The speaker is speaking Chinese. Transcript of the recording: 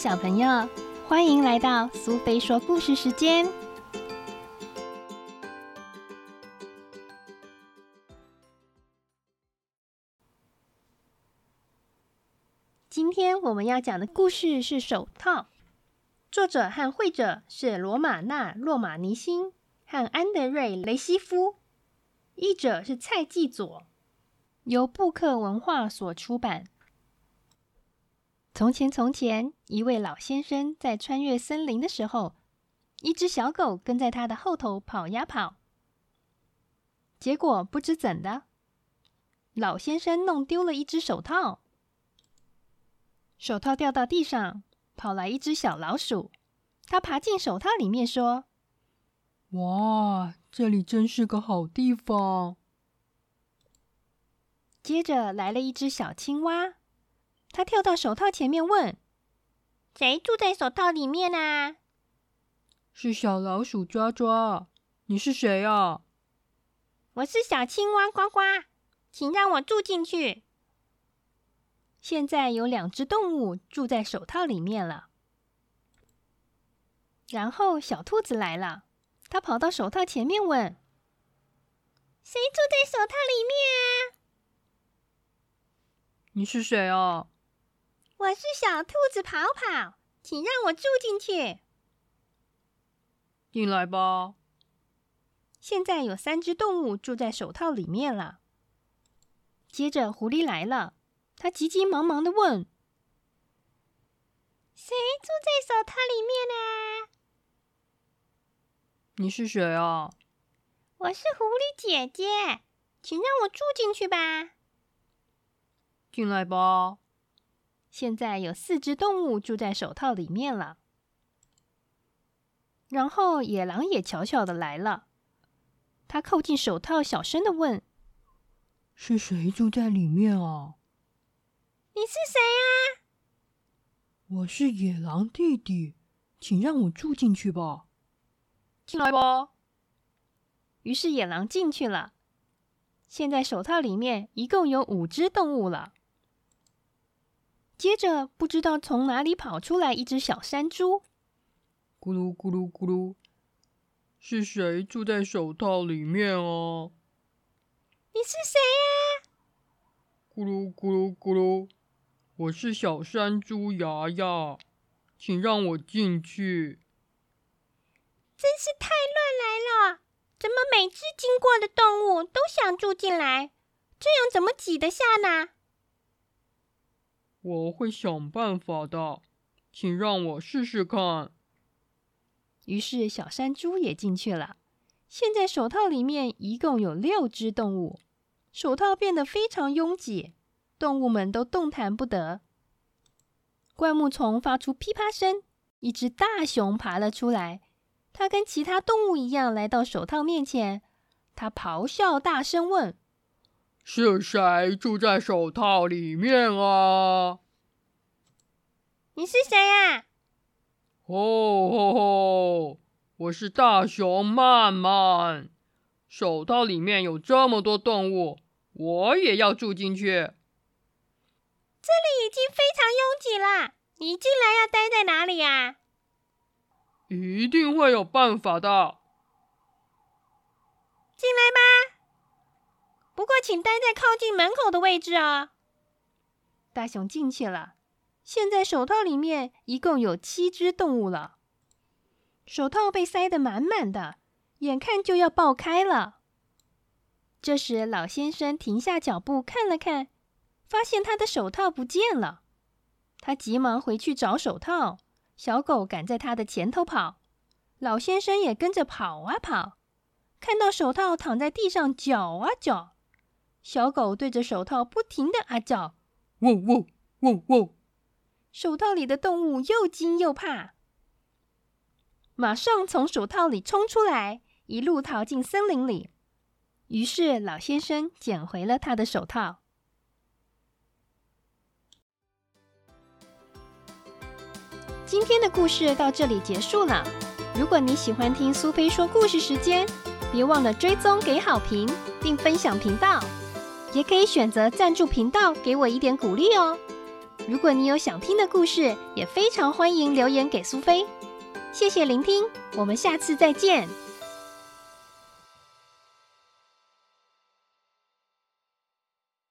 小朋友，欢迎来到苏菲说故事时间。今天我们要讲的故事是《手套》，作者和绘者是罗马纳·洛马尼辛和安德瑞·雷西夫，译者是蔡继佐，由布克文化所出版。从前，从前，一位老先生在穿越森林的时候，一只小狗跟在他的后头跑呀跑。结果不知怎的，老先生弄丢了一只手套，手套掉到地上，跑来一只小老鼠，它爬进手套里面说：“哇，这里真是个好地方。”接着来了一只小青蛙。他跳到手套前面问：“谁住在手套里面啊？”“是小老鼠抓抓。”“你是谁啊？”“我是小青蛙呱呱，请让我住进去。”现在有两只动物住在手套里面了。然后小兔子来了，它跑到手套前面问：“谁住在手套里面啊？”“你是谁啊？”我是小兔子跑跑，请让我住进去。进来吧。现在有三只动物住在手套里面了。接着狐狸来了，它急急忙忙的问：“谁住在手套里面啊？”你是谁啊？我是狐狸姐姐，请让我住进去吧。进来吧。现在有四只动物住在手套里面了。然后野狼也悄悄的来了，他靠近手套，小声的问：“是谁住在里面啊？”“你是谁啊？”“我是野狼弟弟，请让我住进去吧。”“进来吧。”于是野狼进去了。现在手套里面一共有五只动物了。接着，不知道从哪里跑出来一只小山猪，咕噜咕噜咕噜，是谁住在手套里面啊？你是谁呀？咕噜咕噜咕噜，我是小山猪牙牙，请让我进去。真是太乱来了！怎么每只经过的动物都想住进来？这样怎么挤得下呢？我会想办法的，请让我试试看。于是小山猪也进去了。现在手套里面一共有六只动物，手套变得非常拥挤，动物们都动弹不得。灌木丛发出噼啪声，一只大熊爬了出来。它跟其他动物一样来到手套面前，它咆哮大声问。是谁住在手套里面啊？你是谁呀？哦吼吼！我是大熊曼曼。手套里面有这么多动物，我也要住进去。这里已经非常拥挤了，你进来要待在哪里呀？一定会有办法的。进来吧。请待在靠近门口的位置啊！大熊进去了。现在手套里面一共有七只动物了，手套被塞得满满的，眼看就要爆开了。这时，老先生停下脚步看了看，发现他的手套不见了。他急忙回去找手套，小狗赶在他的前头跑，老先生也跟着跑啊跑，看到手套躺在地上搅啊搅。小狗对着手套不停的啊叫，汪汪汪汪！手套里的动物又惊又怕，马上从手套里冲出来，一路逃进森林里。于是老先生捡回了他的手套。今天的故事到这里结束了。如果你喜欢听苏菲说故事时间，别忘了追踪、给好评，并分享频道。也可以选择赞助频道，给我一点鼓励哦。如果你有想听的故事，也非常欢迎留言给苏菲。谢谢聆听，我们下次再见。